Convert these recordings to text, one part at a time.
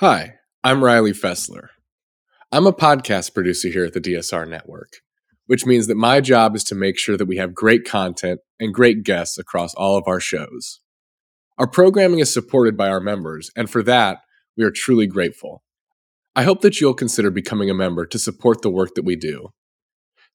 Hi, I'm Riley Fessler. I'm a podcast producer here at the DSR Network, which means that my job is to make sure that we have great content and great guests across all of our shows. Our programming is supported by our members, and for that, we are truly grateful. I hope that you'll consider becoming a member to support the work that we do.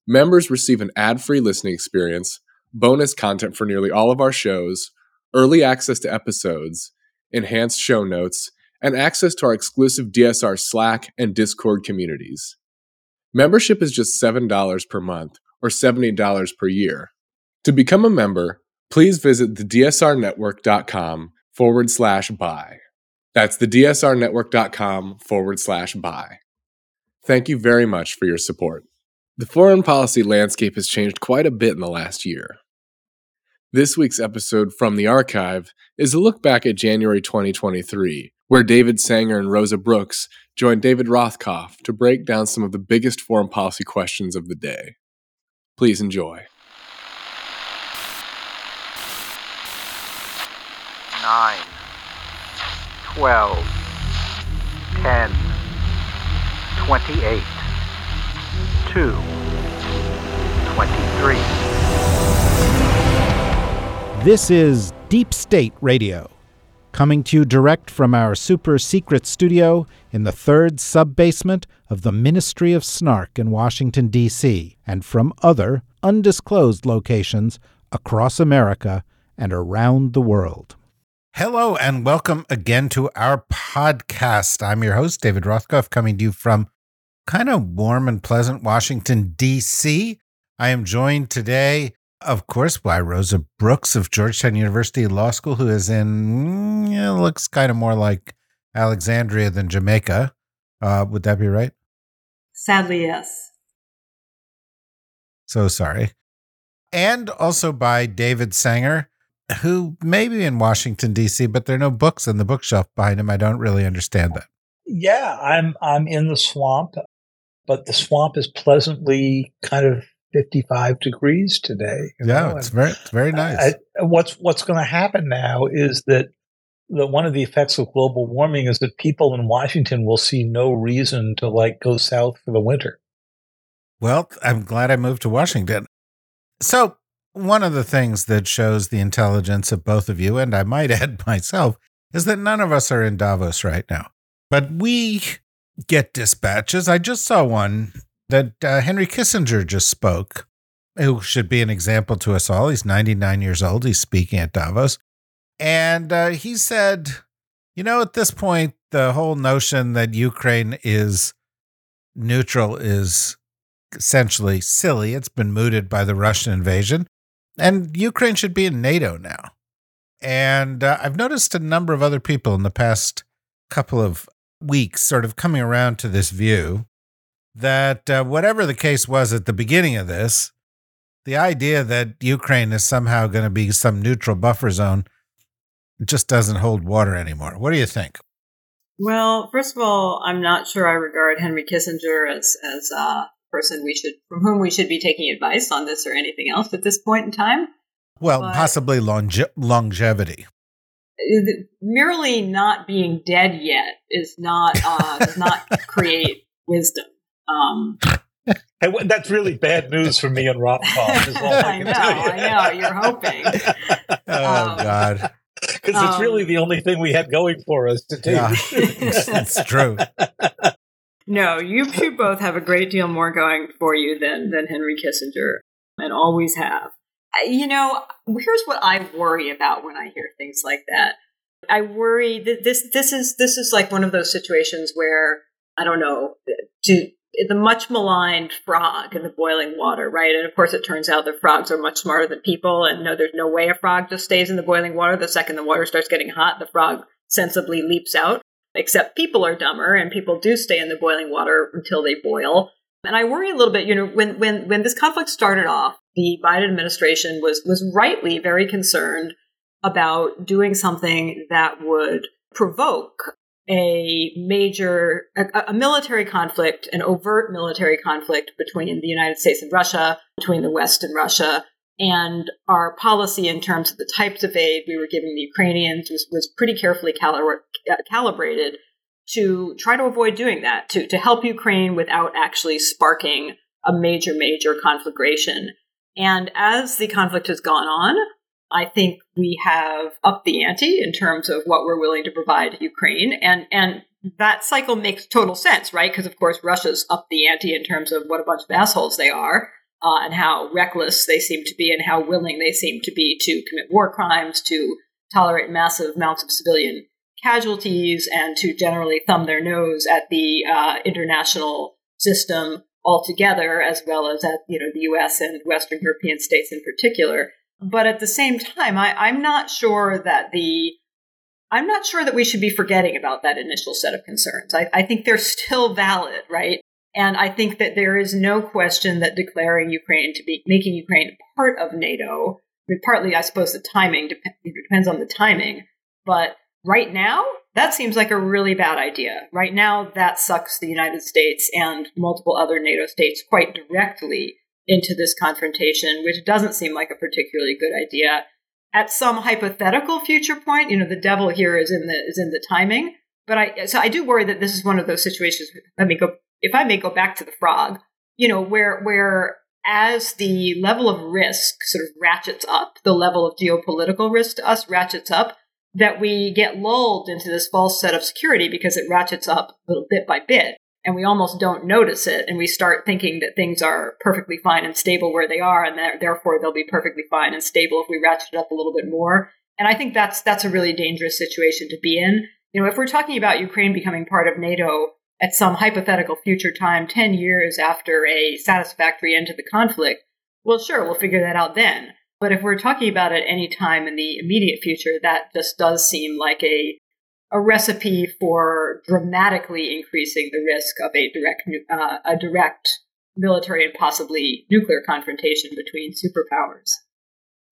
Members receive an ad free listening experience, bonus content for nearly all of our shows, early access to episodes, enhanced show notes, and access to our exclusive DSR Slack and Discord communities. Membership is just $7 per month or $70 per year. To become a member, please visit thedsrnetwork.com forward slash buy. That's thedsrnetwork.com forward slash buy. Thank you very much for your support. The foreign policy landscape has changed quite a bit in the last year. This week's episode from the archive is a look back at January 2023, where David Sanger and Rosa Brooks joined David Rothkopf to break down some of the biggest foreign policy questions of the day. Please enjoy. Nine, twelve, ten, twenty-eight, two, twenty-three. This is Deep State Radio, coming to you direct from our super secret studio in the third sub basement of the Ministry of Snark in Washington, D.C., and from other undisclosed locations across America and around the world. Hello, and welcome again to our podcast. I'm your host, David Rothkopf, coming to you from kind of warm and pleasant Washington, D.C. I am joined today of course, by Rosa Brooks of Georgetown University Law School, who is in, yeah, looks kind of more like Alexandria than Jamaica. Uh, would that be right? Sadly, yes. So sorry. And also by David Sanger, who may be in Washington, D.C., but there are no books on the bookshelf behind him. I don't really understand that. Yeah, I'm I'm in the swamp, but the swamp is pleasantly kind of 55 degrees today. Yeah, know? it's very, it's very nice. I, what's what's going to happen now is that the, one of the effects of global warming is that people in Washington will see no reason to like go south for the winter. Well, I'm glad I moved to Washington. So, one of the things that shows the intelligence of both of you, and I might add myself, is that none of us are in Davos right now. But we get dispatches. I just saw one that uh, Henry Kissinger just spoke, who should be an example to us all. He's 99 years old. He's speaking at Davos. And uh, he said, you know, at this point, the whole notion that Ukraine is neutral is essentially silly. It's been mooted by the Russian invasion. And Ukraine should be in NATO now. And uh, I've noticed a number of other people in the past couple of weeks sort of coming around to this view that uh, whatever the case was at the beginning of this, the idea that Ukraine is somehow going to be some neutral buffer zone just doesn't hold water anymore. What do you think? Well, first of all, I'm not sure I regard Henry Kissinger as as a person we should from whom we should be taking advice on this or anything else at this point in time. Well, but possibly longe- longevity. Merely not being dead yet is not uh, does not create wisdom. Um, hey, that's really bad news for me and Rob I, I know, I know. You're hoping. oh um, God. Because um, it's really um, the only thing we had going for us to take. Yeah, it's true. No, you two both have a great deal more going for you than than Henry Kissinger, and always have. You know, here's what I worry about when I hear things like that. I worry that this this is this is like one of those situations where I don't know to the much maligned frog in the boiling water, right? And of course, it turns out that frogs are much smarter than people, and there's no way a frog just stays in the boiling water. The second the water starts getting hot, the frog sensibly leaps out. Except people are dumber, and people do stay in the boiling water until they boil. And I worry a little bit, you know, when when when this conflict started off, the Biden administration was was rightly very concerned about doing something that would provoke a major a, a, military conflict, an overt military conflict between the United States and Russia, between the West and Russia, and our policy in terms of the types of aid we were giving the Ukrainians was, was pretty carefully calibra- uh, calibrated to try to avoid doing that, to, to help Ukraine without actually sparking a major, major conflagration. And as the conflict has gone on, I think we have upped the ante in terms of what we're willing to provide Ukraine. And, and that cycle makes total sense, right? Because, of course, Russia's upped the ante in terms of what a bunch of assholes they are. Uh, and how reckless they seem to be, and how willing they seem to be to commit war crimes, to tolerate massive amounts of civilian casualties, and to generally thumb their nose at the uh, international system altogether, as well as at you know the U.S. and Western European states in particular. But at the same time, I, I'm not sure that the I'm not sure that we should be forgetting about that initial set of concerns. I, I think they're still valid, right? And I think that there is no question that declaring Ukraine to be making Ukraine part of NATO, I mean, partly, I suppose, the timing dep- depends on the timing. But right now, that seems like a really bad idea. Right now, that sucks the United States and multiple other NATO states quite directly into this confrontation, which doesn't seem like a particularly good idea. At some hypothetical future point, you know, the devil here is in the is in the timing. But I so I do worry that this is one of those situations. Let me go if I may go back to the frog, you know, where where as the level of risk sort of ratchets up, the level of geopolitical risk to us ratchets up, that we get lulled into this false set of security because it ratchets up a little bit by bit and we almost don't notice it and we start thinking that things are perfectly fine and stable where they are and that therefore they'll be perfectly fine and stable if we ratchet it up a little bit more. And i think that's that's a really dangerous situation to be in. You know if we're talking about ukraine becoming part of nato at some hypothetical future time 10 years after a satisfactory end to the conflict well sure we'll figure that out then. But if we're talking about it any time in the immediate future that just does seem like a a recipe for dramatically increasing the risk of a direct uh, a direct military and possibly nuclear confrontation between superpowers.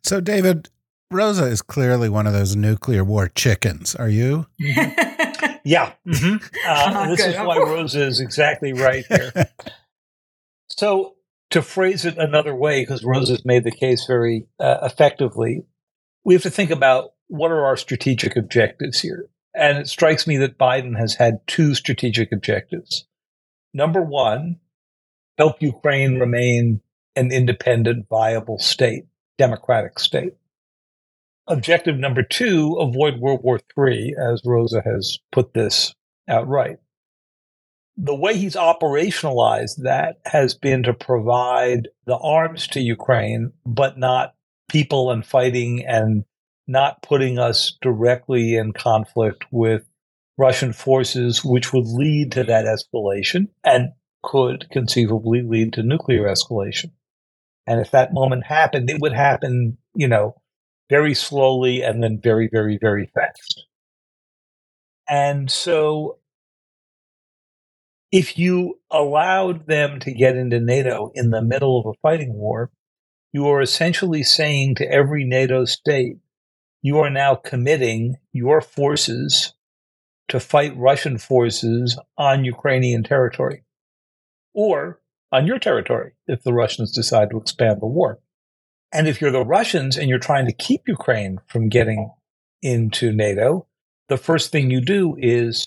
So, David, Rosa is clearly one of those nuclear war chickens. Are you? Mm-hmm. yeah. Mm-hmm. Uh, this is why Rosa is exactly right here. so, to phrase it another way, because Rosa's made the case very uh, effectively, we have to think about what are our strategic objectives here. And it strikes me that Biden has had two strategic objectives. Number one, help Ukraine remain an independent, viable state, democratic state. Objective number two, avoid World War III, as Rosa has put this outright. The way he's operationalized that has been to provide the arms to Ukraine, but not people and fighting and not putting us directly in conflict with Russian forces, which would lead to that escalation and could conceivably lead to nuclear escalation. And if that moment happened, it would happen, you know, very slowly and then very, very, very fast. And so if you allowed them to get into NATO in the middle of a fighting war, you are essentially saying to every NATO state, you are now committing your forces to fight Russian forces on Ukrainian territory or on your territory if the Russians decide to expand the war. And if you're the Russians and you're trying to keep Ukraine from getting into NATO, the first thing you do is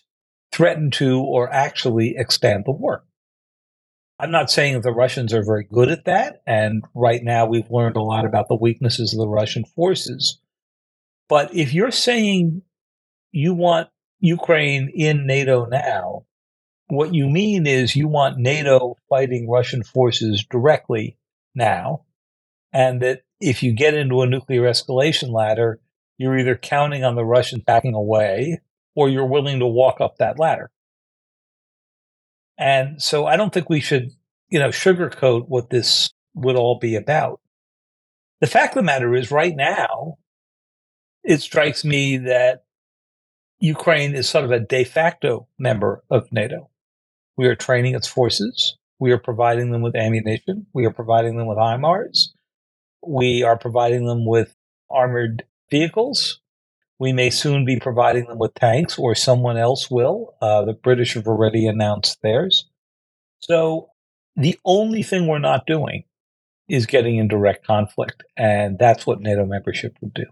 threaten to or actually expand the war. I'm not saying the Russians are very good at that. And right now we've learned a lot about the weaknesses of the Russian forces. But if you're saying you want Ukraine in NATO now, what you mean is you want NATO fighting Russian forces directly now, and that if you get into a nuclear escalation ladder, you're either counting on the Russians backing away or you're willing to walk up that ladder. And so I don't think we should, you know, sugarcoat what this would all be about. The fact of the matter is right now, it strikes me that Ukraine is sort of a de facto member of NATO. We are training its forces. We are providing them with ammunition. We are providing them with HIMARS. We are providing them with armored vehicles. We may soon be providing them with tanks, or someone else will. Uh, the British have already announced theirs. So the only thing we're not doing is getting in direct conflict. And that's what NATO membership would do.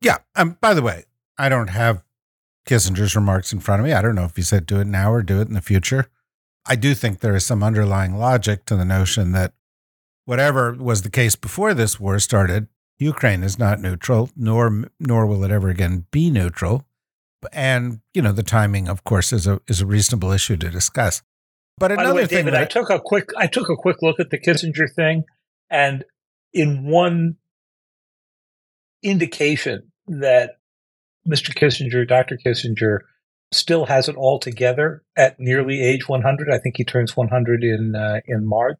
Yeah. Um, by the way, I don't have Kissinger's remarks in front of me. I don't know if he said do it now or do it in the future. I do think there is some underlying logic to the notion that whatever was the case before this war started, Ukraine is not neutral, nor nor will it ever again be neutral. And you know, the timing, of course, is a is a reasonable issue to discuss. But another way, thing, David, I took a quick I took a quick look at the Kissinger thing, and in one indication that Mr. Kissinger, Dr. Kissinger, still has it all together at nearly age 100. I think he turns 100 in uh, in March.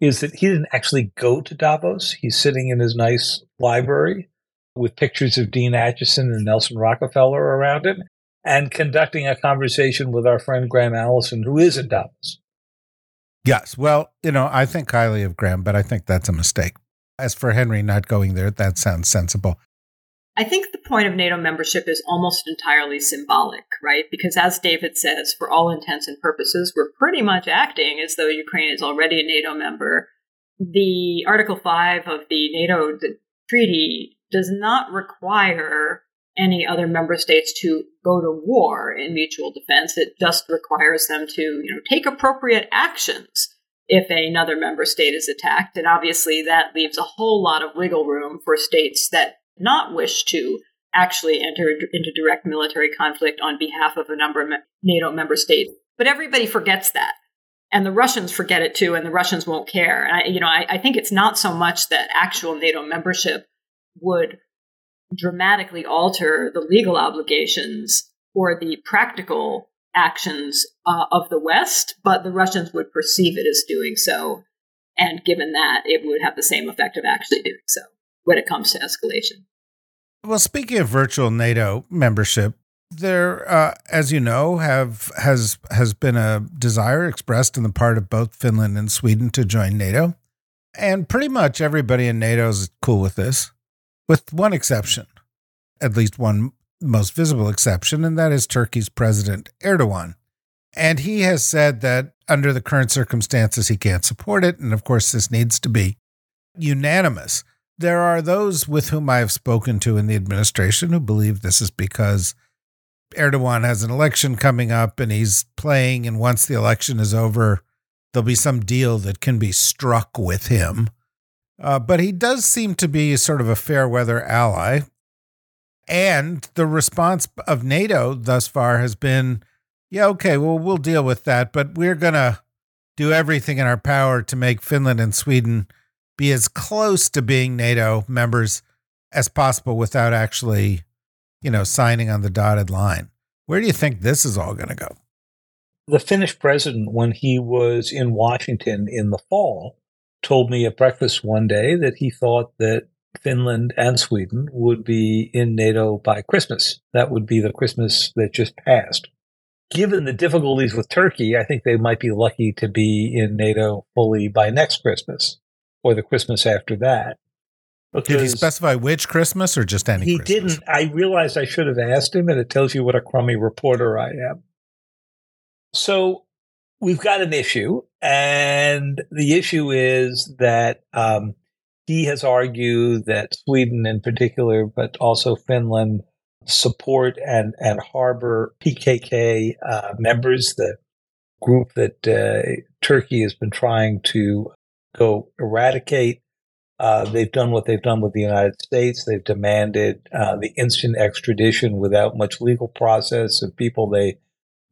Is that he didn't actually go to Davos? He's sitting in his nice library with pictures of Dean Acheson and Nelson Rockefeller around him, and conducting a conversation with our friend Graham Allison, who is in Davos. Yes, well, you know, I think highly of Graham, but I think that's a mistake. As for Henry not going there, that sounds sensible. I think the point of NATO membership is almost entirely symbolic, right? Because as David says, for all intents and purposes, we're pretty much acting as though Ukraine is already a NATO member. The Article 5 of the NATO treaty does not require any other member states to go to war in mutual defense. It just requires them to, you know, take appropriate actions if another member state is attacked. And obviously that leaves a whole lot of wiggle room for states that not wish to actually enter into direct military conflict on behalf of a number of NATO member states. But everybody forgets that. And the Russians forget it too, and the Russians won't care. I, you know, I, I think it's not so much that actual NATO membership would dramatically alter the legal obligations or the practical actions uh, of the West, but the Russians would perceive it as doing so. And given that, it would have the same effect of actually doing so when it comes to escalation. Well, speaking of virtual NATO membership, there, uh, as you know, have has has been a desire expressed on the part of both Finland and Sweden to join NATO, and pretty much everybody in NATO is cool with this, with one exception, at least one most visible exception, and that is Turkey's President Erdogan. And he has said that under the current circumstances, he can't support it. And of course, this needs to be unanimous. There are those with whom I have spoken to in the administration who believe this is because Erdogan has an election coming up and he's playing, and once the election is over, there'll be some deal that can be struck with him. Uh, but he does seem to be sort of a fair weather ally. And the response of NATO thus far has been yeah, okay, well, we'll deal with that, but we're going to do everything in our power to make Finland and Sweden be as close to being NATO members as possible without actually, you know, signing on the dotted line. Where do you think this is all going to go? The Finnish president, when he was in Washington in the fall, told me at breakfast one day that he thought that Finland and Sweden would be in NATO by Christmas. That would be the Christmas that just passed. Given the difficulties with Turkey, I think they might be lucky to be in NATO fully by next Christmas or the Christmas after that. Did he specify which Christmas or just any? He Christmas? didn't. I realized I should have asked him, and it tells you what a crummy reporter I am. So we've got an issue, and the issue is that um, he has argued that Sweden, in particular, but also Finland, support and and harbor PKK uh, members, the group that uh, Turkey has been trying to go eradicate. Uh, they've done what they've done with the United States. They've demanded uh, the instant extradition without much legal process of people they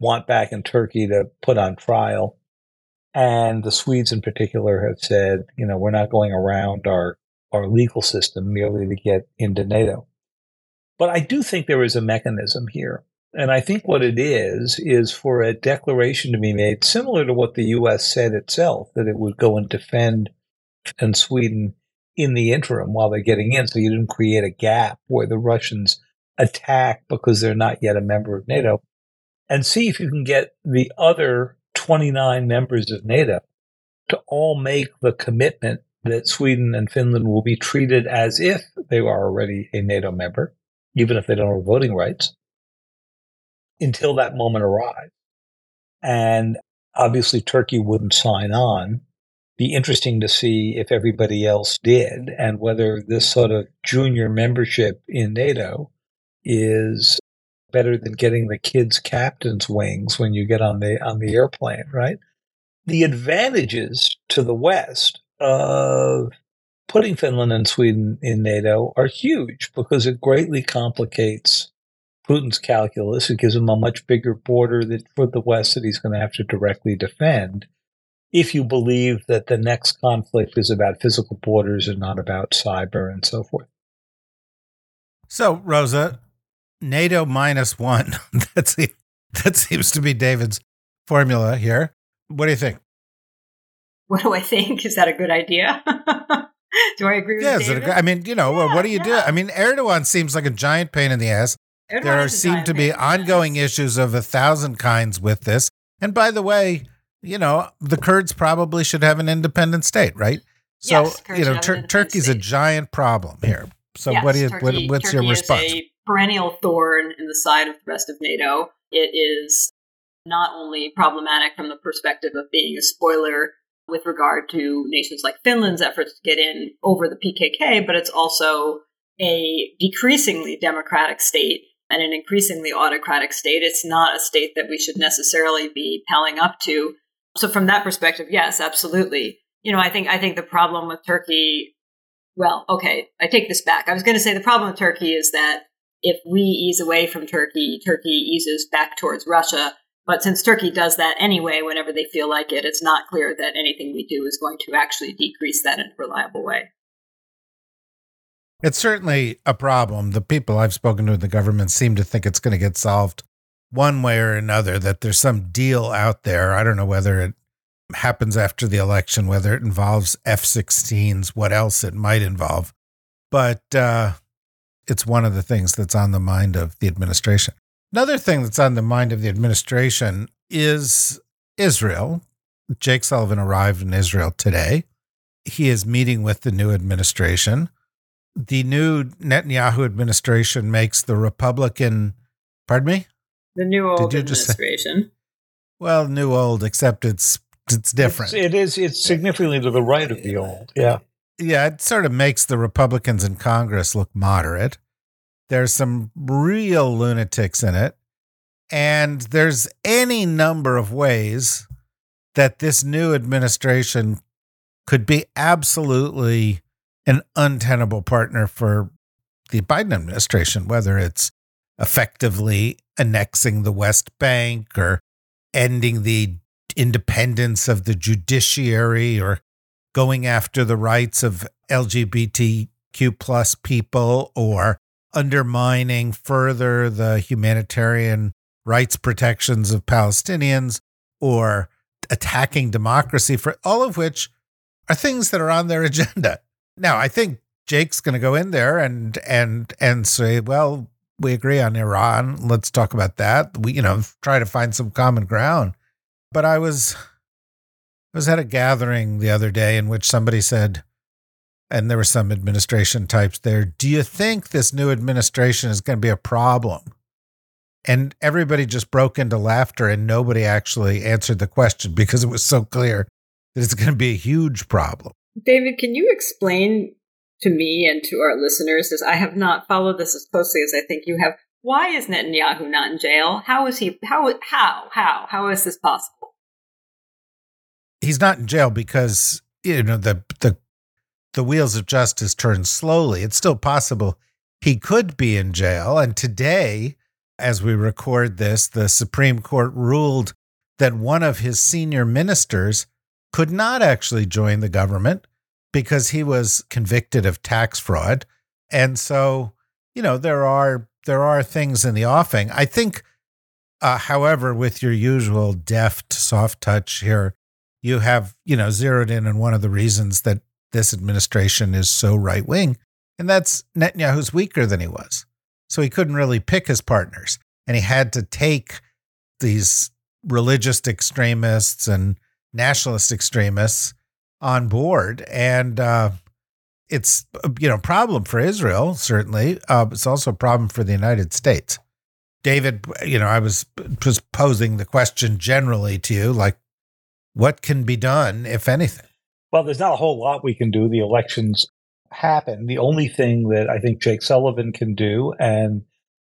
want back in Turkey to put on trial. And the Swedes in particular have said, you know, we're not going around our, our legal system merely to get into NATO. But I do think there is a mechanism here. And I think what it is, is for a declaration to be made, similar to what the U.S. said itself, that it would go and defend and Sweden in the interim while they're getting in. So you didn't create a gap where the Russians attack because they're not yet a member of NATO. And see if you can get the other 29 members of NATO to all make the commitment that Sweden and Finland will be treated as if they are already a NATO member, even if they don't have voting rights until that moment arrived. And obviously, Turkey wouldn't sign on. Be interesting to see if everybody else did and whether this sort of junior membership in NATO is better than getting the kids' captain's wings when you get on the on the airplane, right? The advantages to the West of putting Finland and Sweden in NATO are huge because it greatly complicates Putin's calculus. It gives him a much bigger border that for the West that he's going to have to directly defend. If you believe that the next conflict is about physical borders and not about cyber and so forth. So, Rosa, NATO minus one. That's the, that seems to be David's formula here. What do you think? What do I think? Is that a good idea? do I agree with yeah, David? I mean, you know, yeah, what do you yeah. do? I mean, Erdogan seems like a giant pain in the ass. There seem to be ongoing issues of a thousand kinds with this. And by the way, you know, the Kurds probably should have an independent state, right? So, yes, you know, Tur- Turkey's state. a giant problem here. So, yes, what you, Turkey, what, what's Turkey your response? Is a perennial thorn in the side of the rest of NATO. It is not only problematic from the perspective of being a spoiler with regard to nations like Finland's efforts to get in over the PKK, but it's also a decreasingly democratic state and an increasingly autocratic state. It's not a state that we should necessarily be palling up to. So from that perspective, yes, absolutely. You know, I think I think the problem with Turkey well, okay, I take this back. I was going to say the problem with Turkey is that if we ease away from Turkey, Turkey eases back towards Russia. But since Turkey does that anyway, whenever they feel like it, it's not clear that anything we do is going to actually decrease that in a reliable way. It's certainly a problem. The people I've spoken to in the government seem to think it's going to get solved one way or another, that there's some deal out there. I don't know whether it happens after the election, whether it involves F 16s, what else it might involve. But uh, it's one of the things that's on the mind of the administration. Another thing that's on the mind of the administration is Israel. Jake Sullivan arrived in Israel today. He is meeting with the new administration. The new Netanyahu administration makes the Republican, pardon me? The new old administration. Say, well, new old, except it's it's different. It's, it is. It's significantly to the right of the old. Yeah. Yeah, it sort of makes the Republicans in Congress look moderate. There's some real lunatics in it. And there's any number of ways that this new administration could be absolutely an untenable partner for the Biden administration, whether it's effectively annexing the West Bank or ending the independence of the judiciary or going after the rights of LGBTQ plus people or undermining further the humanitarian rights protections of Palestinians or attacking democracy for all of which are things that are on their agenda. Now, I think Jake's going to go in there and and and say, well, we agree on Iran. Let's talk about that. We, you know, try to find some common ground. But I was I was at a gathering the other day in which somebody said, and there were some administration types there, do you think this new administration is going to be a problem? And everybody just broke into laughter and nobody actually answered the question because it was so clear that it's going to be a huge problem. David, can you explain to me and to our listeners, as I have not followed this as closely as I think you have, why is Netanyahu not in jail? How is he? How? How? How? How is this possible? He's not in jail because you know the the the wheels of justice turn slowly. It's still possible he could be in jail. And today, as we record this, the Supreme Court ruled that one of his senior ministers could not actually join the government because he was convicted of tax fraud. And so, you know, there are there are things in the offing. I think, uh, however, with your usual deft, soft touch here, you have you know zeroed in on one of the reasons that this administration is so right wing, and that's Netanyahu's weaker than he was, so he couldn't really pick his partners, and he had to take these religious extremists and nationalist extremists on board, and uh, it's you know problem for Israel certainly. Uh, it's also a problem for the United States. David, you know, I was just posing the question generally to you, like, what can be done, if anything? Well, there's not a whole lot we can do. The elections happen. The only thing that I think Jake Sullivan can do, and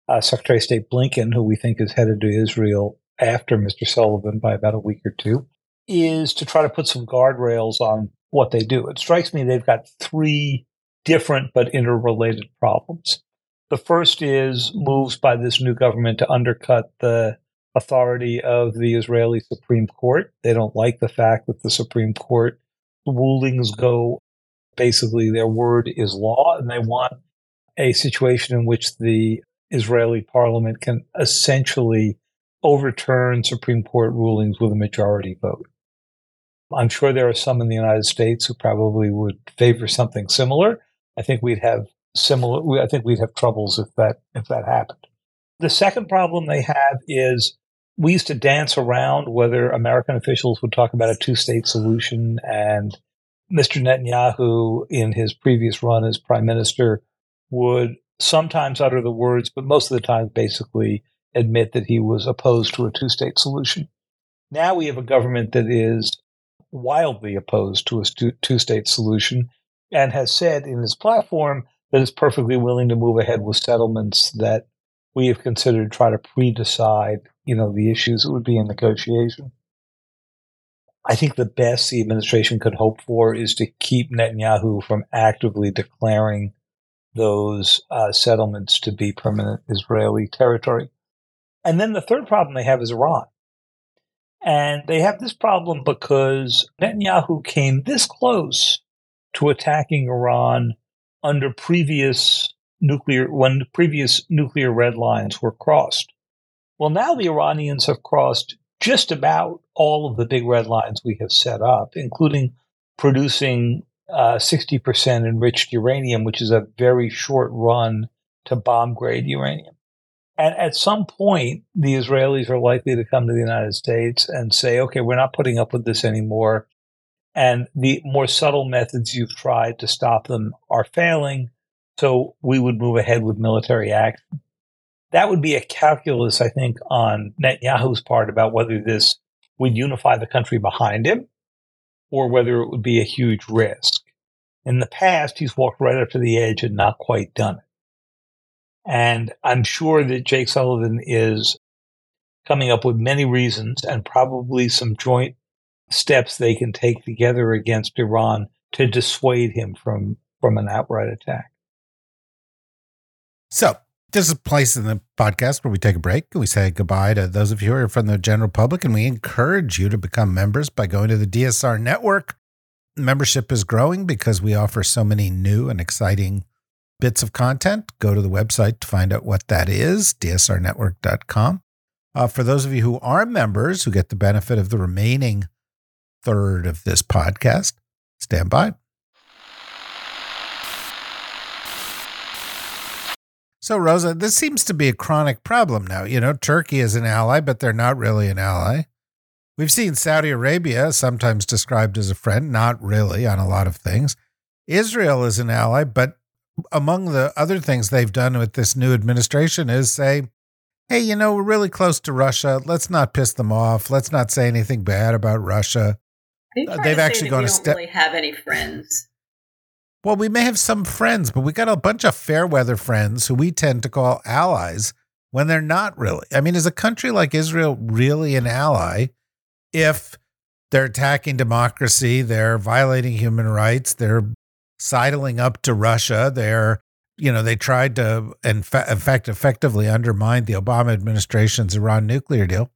uh, Secretary of State Blinken, who we think is headed to Israel after Mr. Sullivan by about a week or two, is to try to put some guardrails on what they do. It strikes me they've got three different but interrelated problems. The first is moves by this new government to undercut the authority of the Israeli Supreme Court. They don't like the fact that the Supreme Court rulings go basically their word is law, and they want a situation in which the Israeli parliament can essentially overturn Supreme Court rulings with a majority vote. I'm sure there are some in the United States who probably would favor something similar. I think we'd have similar. I think we'd have troubles if that if that happened. The second problem they have is we used to dance around whether American officials would talk about a two-state solution, and Mr. Netanyahu, in his previous run as prime minister, would sometimes utter the words, but most of the time, basically admit that he was opposed to a two-state solution. Now we have a government that is wildly opposed to a two state solution and has said in his platform that it's perfectly willing to move ahead with settlements that we have considered try to pre-decide, you know, the issues that would be in negotiation. I think the best the administration could hope for is to keep Netanyahu from actively declaring those uh, settlements to be permanent Israeli territory. And then the third problem they have is Iran. And they have this problem because Netanyahu came this close to attacking Iran under previous nuclear when previous nuclear red lines were crossed. Well, now the Iranians have crossed just about all of the big red lines we have set up, including producing uh, 60% enriched uranium, which is a very short run to bomb grade uranium. And at some point, the Israelis are likely to come to the United States and say, okay, we're not putting up with this anymore. And the more subtle methods you've tried to stop them are failing. So we would move ahead with military action. That would be a calculus, I think, on Netanyahu's part about whether this would unify the country behind him or whether it would be a huge risk. In the past, he's walked right up to the edge and not quite done it. And I'm sure that Jake Sullivan is coming up with many reasons and probably some joint steps they can take together against Iran to dissuade him from, from an outright attack. So, this is a place in the podcast where we take a break and we say goodbye to those of you who are from the general public, and we encourage you to become members by going to the DSR network. Membership is growing because we offer so many new and exciting bits of content, go to the website to find out what that is, dsrnetwork.com. Uh, for those of you who are members who get the benefit of the remaining third of this podcast, stand by. So, Rosa, this seems to be a chronic problem now. You know, Turkey is an ally, but they're not really an ally. We've seen Saudi Arabia sometimes described as a friend, not really on a lot of things. Israel is an ally, but among the other things they've done with this new administration is say, hey, you know, we're really close to Russia. Let's not piss them off. Let's not say anything bad about Russia. Uh, they've actually gone a step. Really have any friends? Well, we may have some friends, but we got a bunch of fair weather friends who we tend to call allies when they're not really. I mean, is a country like Israel really an ally if they're attacking democracy, they're violating human rights, they're sidling up to Russia. They're, you know, they tried to, in, fa- in fact, effectively undermine the Obama administration's Iran nuclear deal.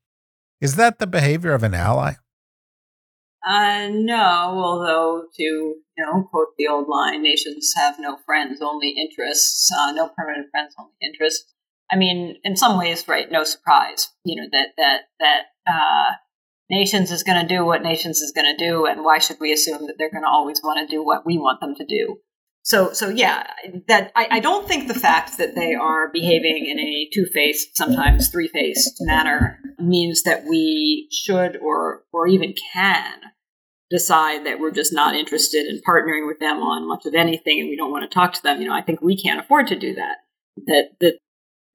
Is that the behavior of an ally? Uh, no, although to you know quote the old line, nations have no friends, only interests. Uh, no permanent friends, only interests. I mean, in some ways, right? No surprise, you know that that that uh, nations is going to do what nations is going to do, and why should we assume that they're going to always want to do what we want them to do? So, so yeah, that I, I don't think the fact that they are behaving in a two-faced, sometimes three-faced manner means that we should or or even can decide that we're just not interested in partnering with them on much of anything, and we don't want to talk to them. You know, I think we can't afford to do that. That that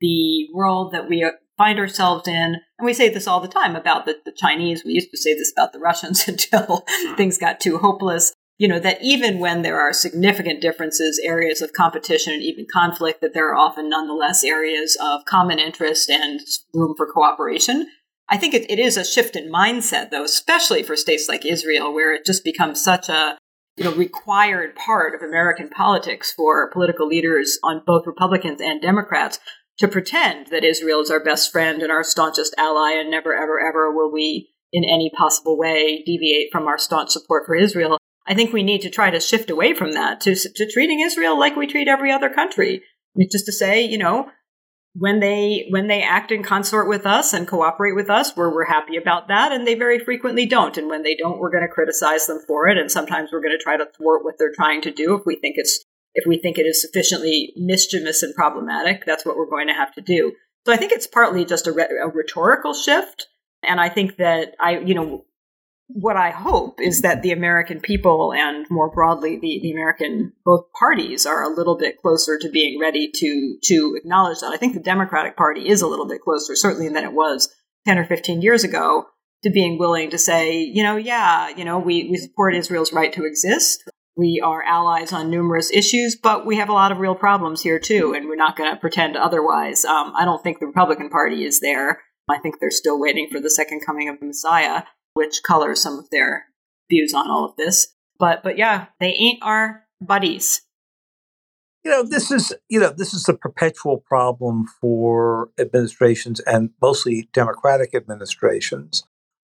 the world that we find ourselves in, and we say this all the time about the, the Chinese. We used to say this about the Russians until hmm. things got too hopeless. you know, that even when there are significant differences, areas of competition, and even conflict, that there are often nonetheless areas of common interest and room for cooperation. I think it, it is a shift in mindset, though, especially for states like Israel, where it just becomes such a you know required part of American politics for political leaders on both Republicans and Democrats to pretend that Israel is our best friend and our staunchest ally, and never, ever, ever will we in any possible way deviate from our staunch support for Israel. I think we need to try to shift away from that to, to treating Israel like we treat every other country. Just to say, you know, when they when they act in consort with us and cooperate with us, we're we're happy about that, and they very frequently don't. And when they don't, we're going to criticize them for it, and sometimes we're going to try to thwart what they're trying to do if we think it's if we think it is sufficiently mischievous and problematic. That's what we're going to have to do. So I think it's partly just a, re- a rhetorical shift, and I think that I you know what I hope is that the American people and more broadly the, the American both parties are a little bit closer to being ready to to acknowledge that. I think the Democratic Party is a little bit closer, certainly than it was 10 or 15 years ago, to being willing to say, you know, yeah, you know, we, we support Israel's right to exist. We are allies on numerous issues, but we have a lot of real problems here too, and we're not going to pretend otherwise. Um, I don't think the Republican Party is there. I think they're still waiting for the second coming of the Messiah which colors some of their views on all of this. But but yeah, they ain't our buddies. You know, this is you know this is a perpetual problem for administrations and mostly Democratic administrations.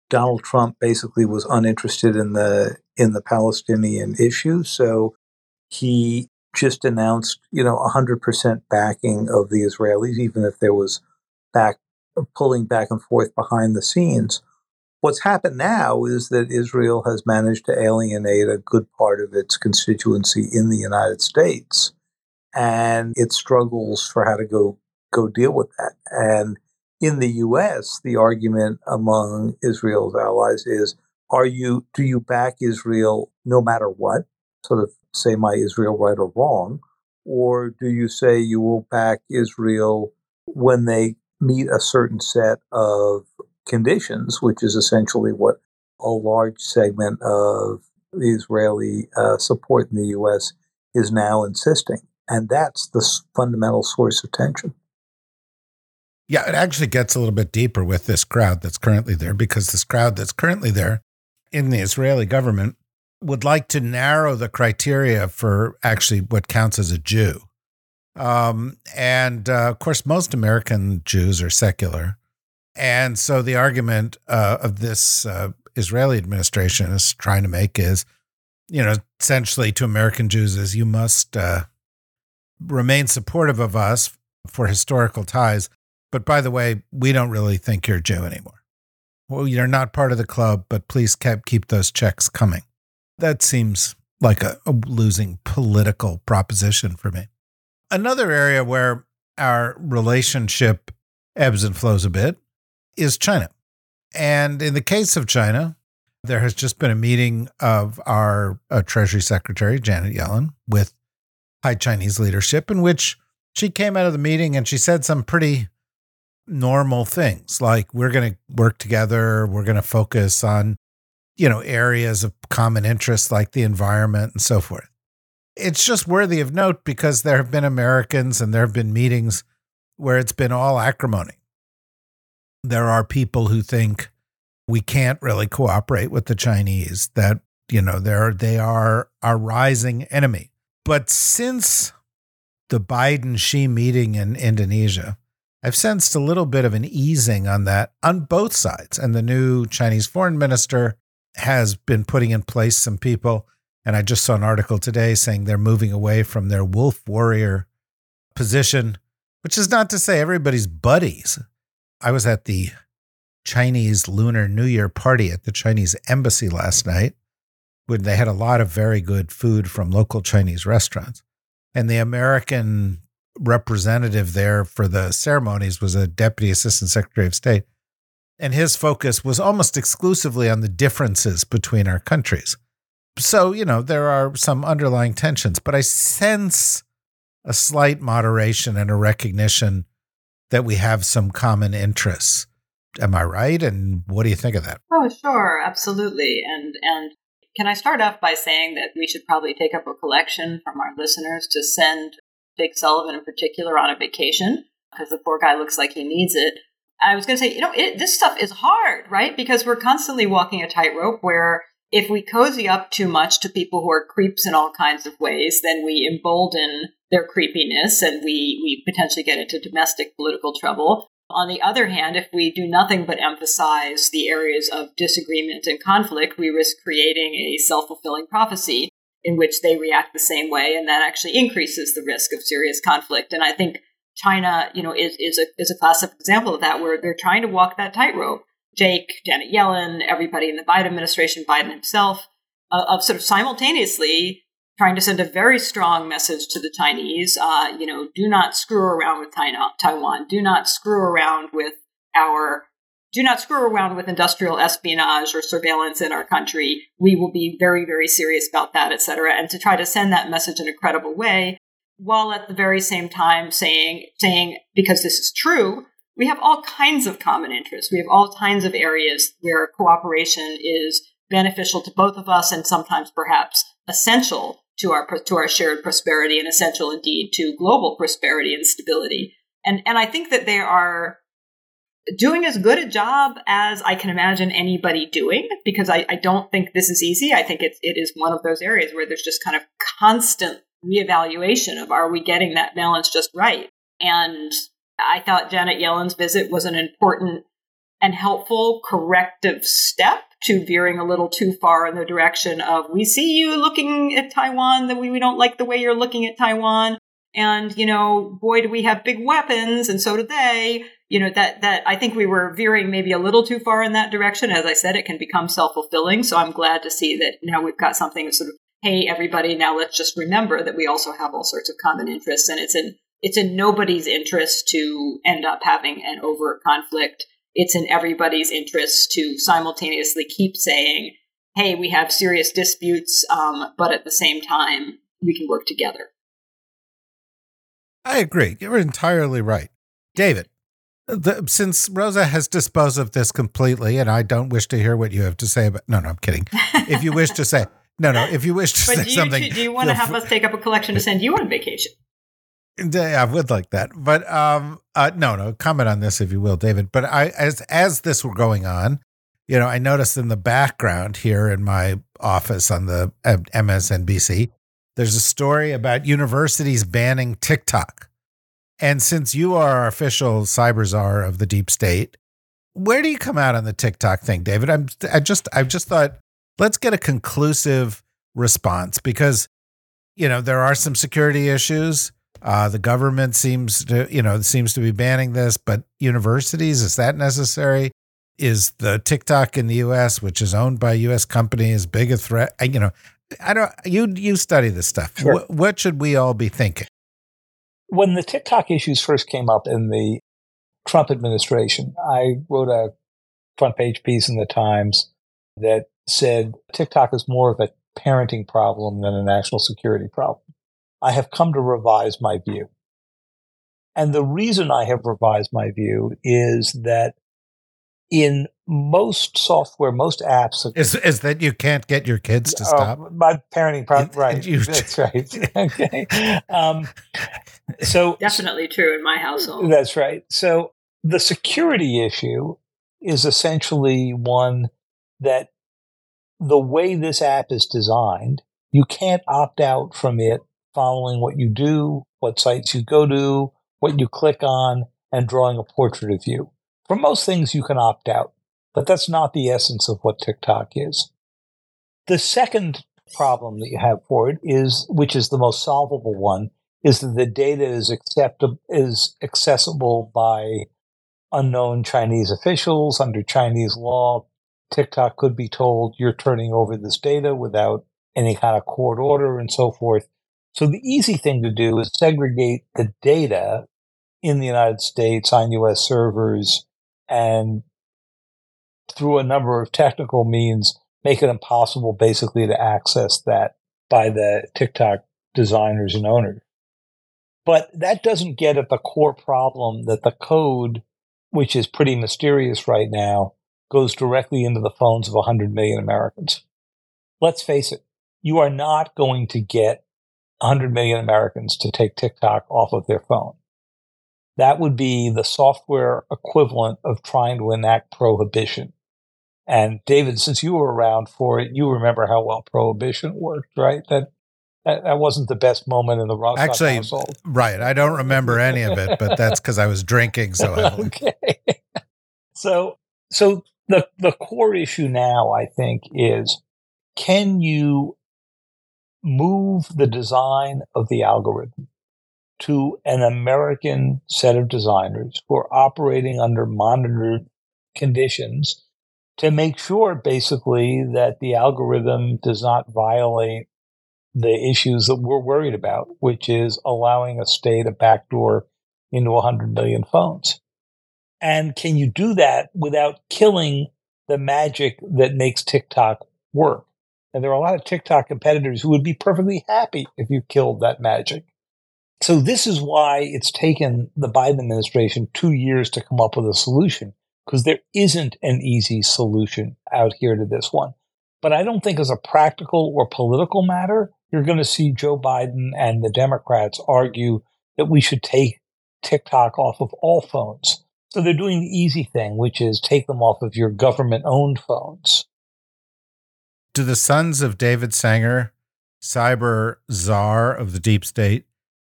Donald Trump basically was uninterested in the in the Palestinian issue, so he just announced, you know, 100% backing of the Israelis, even if there was back pulling back and forth behind the scenes. What's happened now is that Israel has managed to alienate a good part of its constituency in the United States, and it struggles for how to go go deal with that. And in the U.S., the argument among Israel's allies is: Are you do you back Israel no matter what? Sort of say my Israel right or wrong, or do you say you will back Israel when they meet a certain set of conditions, which is essentially what a large segment of the Israeli uh, support in the U.S. is now insisting. And that's the fundamental source of tension. Yeah, it actually gets a little bit deeper with this crowd that's currently there because this crowd that's currently there in the Israeli government would like to narrow the criteria for actually what counts as a Jew. Um, and uh, of course, most American Jews are secular. And so the argument uh, of this uh, Israeli administration is trying to make is, you know, essentially to American Jews is you must uh, remain supportive of us for historical ties. But by the way, we don't really think you're Jew anymore. Well, you're not part of the club, but please keep, keep those checks coming. That seems like a, a losing political proposition for me. Another area where our relationship ebbs and flows a bit is China. And in the case of China, there has just been a meeting of our uh, Treasury Secretary, Janet Yellen, with high Chinese leadership, in which she came out of the meeting and she said some pretty normal things like, we're going to work together, we're going to focus on, you know, areas of common interest like the environment and so forth. It's just worthy of note because there have been Americans and there have been meetings where it's been all acrimony there are people who think we can't really cooperate with the Chinese, that, you know, they're, they are our rising enemy. But since the Biden Xi meeting in Indonesia, I've sensed a little bit of an easing on that on both sides. And the new Chinese foreign minister has been putting in place some people. And I just saw an article today saying they're moving away from their wolf warrior position, which is not to say everybody's buddies. I was at the Chinese Lunar New Year party at the Chinese embassy last night when they had a lot of very good food from local Chinese restaurants. And the American representative there for the ceremonies was a deputy assistant secretary of state. And his focus was almost exclusively on the differences between our countries. So, you know, there are some underlying tensions, but I sense a slight moderation and a recognition that we have some common interests. Am I right? And what do you think of that? Oh, sure, absolutely. And and Can I start off by saying that we should probably take up a collection from our listeners to send Jake Sullivan in particular on a vacation because the poor guy looks like he needs it. I was going to say, you know, it, this stuff is hard, right? Because we're constantly walking a tightrope where if we cozy up too much to people who are creeps in all kinds of ways, then we embolden their creepiness and we, we potentially get into domestic political trouble. On the other hand, if we do nothing but emphasize the areas of disagreement and conflict, we risk creating a self fulfilling prophecy in which they react the same way, and that actually increases the risk of serious conflict. And I think China, you know, is, is a is a classic example of that, where they're trying to walk that tightrope. Jake, Janet Yellen, everybody in the Biden administration, Biden himself, uh, of sort of simultaneously trying to send a very strong message to the Chinese. Uh, you know, do not screw around with Taiwan. Do not screw around with our. Do not screw around with industrial espionage or surveillance in our country. We will be very, very serious about that, et cetera. And to try to send that message in a credible way, while at the very same time saying, saying because this is true, we have all kinds of common interests. We have all kinds of areas where cooperation is beneficial to both of us and sometimes perhaps essential to our to our shared prosperity and essential indeed to global prosperity and stability. And and I think that they are doing as good a job as I can imagine anybody doing because I, I don't think this is easy. I think it's it is one of those areas where there's just kind of constant reevaluation of are we getting that balance just right? And I thought Janet Yellen's visit was an important and helpful corrective step to veering a little too far in the direction of we see you looking at Taiwan, that we, we don't like the way you're looking at Taiwan. And, you know, boy, do we have big weapons, and so do they. You know, that, that I think we were veering maybe a little too far in that direction. As I said, it can become self fulfilling. So I'm glad to see that now we've got something sort of, hey, everybody, now let's just remember that we also have all sorts of common interests. And it's in, it's in nobody's interest to end up having an overt conflict it's in everybody's interest to simultaneously keep saying, hey, we have serious disputes, um, but at the same time, we can work together. I agree. You're entirely right. David, the, since Rosa has disposed of this completely, and I don't wish to hear what you have to say about. No, no, I'm kidding. If you wish to say, no, no, if you wish to but say do you, something, do you want to have us take up a collection to send you on vacation? I would like that, but um, uh, no, no. Comment on this if you will, David. But I, as as this were going on, you know, I noticed in the background here in my office on the uh, MSNBC, there's a story about universities banning TikTok. And since you are our official cyber czar of the deep state, where do you come out on the TikTok thing, David? I'm I just I just thought let's get a conclusive response because you know there are some security issues uh, the government seems to, you know, seems to be banning this, but universities, is that necessary? Is the TikTok in the U.S., which is owned by U.S. companies, big a threat? You know, I don't. You you study this stuff. Sure. What, what should we all be thinking? When the TikTok issues first came up in the Trump administration, I wrote a front page piece in the Times that said TikTok is more of a parenting problem than a national security problem. I have come to revise my view. And the reason I have revised my view is that in most software, most apps is is that you can't get your kids to stop. Uh, my parenting problem, right? You, that's right. okay. Um, so definitely true in my household. That's right. So the security issue is essentially one that the way this app is designed, you can't opt out from it following what you do, what sites you go to, what you click on, and drawing a portrait of you. For most things, you can opt out, but that's not the essence of what TikTok is. The second problem that you have for it is, which is the most solvable one, is that the data is acceptable, is accessible by unknown Chinese officials under Chinese law. TikTok could be told you're turning over this data without any kind of court order and so forth. So the easy thing to do is segregate the data in the United States on US servers and through a number of technical means make it impossible basically to access that by the TikTok designers and owners. But that doesn't get at the core problem that the code, which is pretty mysterious right now, goes directly into the phones of 100 million Americans. let's face it, you are not going to get 100 million Americans to take TikTok off of their phone. That would be the software equivalent of trying to enact prohibition. And David, since you were around for it, you remember how well prohibition worked, right? That that, that wasn't the best moment in the Rothkopf, household. right. I don't remember any of it, but that's because I was drinking so heavily. okay. so so the the core issue now, I think, is can you move the design of the algorithm to an American set of designers who are operating under monitored conditions to make sure basically that the algorithm does not violate the issues that we're worried about, which is allowing a state a backdoor into 100 million phones. And can you do that without killing the magic that makes TikTok work? And there are a lot of TikTok competitors who would be perfectly happy if you killed that magic. So this is why it's taken the Biden administration two years to come up with a solution, because there isn't an easy solution out here to this one. But I don't think as a practical or political matter, you're going to see Joe Biden and the Democrats argue that we should take TikTok off of all phones. So they're doing the easy thing, which is take them off of your government owned phones. Do the sons of David Sanger, cyber czar of the deep state,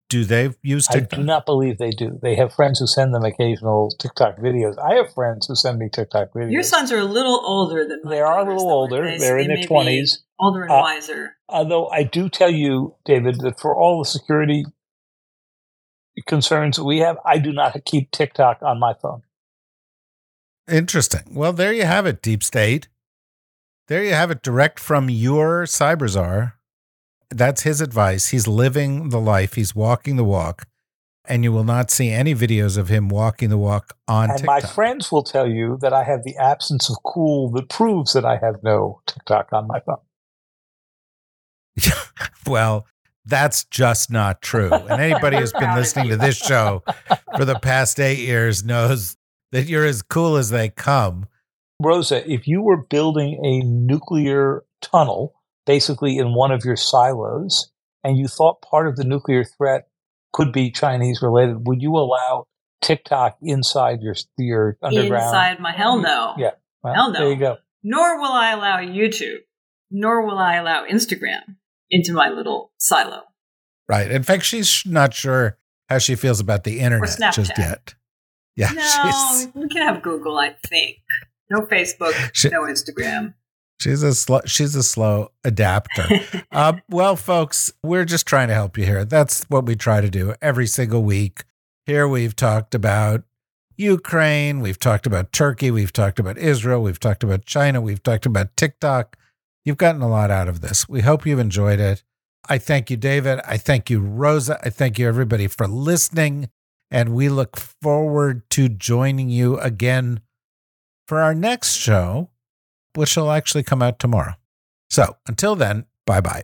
do they use TikTok? I do not believe they do. They have friends who send them occasional TikTok videos. I have friends who send me TikTok videos. Your sons are a little older than they are a little older. They, They're in their twenties, older and uh, wiser. Although I do tell you, David, that for all the security concerns we have, I do not keep TikTok on my phone. Interesting. Well, there you have it, Deep State. There you have it, direct from your cyberzar that's his advice. He's living the life, he's walking the walk, and you will not see any videos of him walking the walk on and TikTok. my friends will tell you that I have the absence of cool that proves that I have no TikTok on my phone. well, that's just not true. And anybody who's been listening to this show for the past eight years knows that you're as cool as they come. Rosa, if you were building a nuclear tunnel basically in one of your silos and you thought part of the nuclear threat could be Chinese related, would you allow TikTok inside your your underground? Inside my hell no. Yeah. Well, hell no. There you go. Nor will I allow YouTube, nor will I allow Instagram into my little silo. Right. In fact, she's not sure how she feels about the internet just yet. Yeah. No, we can have Google, I think. No Facebook, she, no Instagram. She's a slow, she's a slow adapter. uh, well, folks, we're just trying to help you here. That's what we try to do every single week. Here we've talked about Ukraine, we've talked about Turkey, we've talked about Israel, we've talked about China, we've talked about TikTok. You've gotten a lot out of this. We hope you've enjoyed it. I thank you, David. I thank you, Rosa. I thank you, everybody, for listening. And we look forward to joining you again for our next show which will actually come out tomorrow. So until then, bye bye.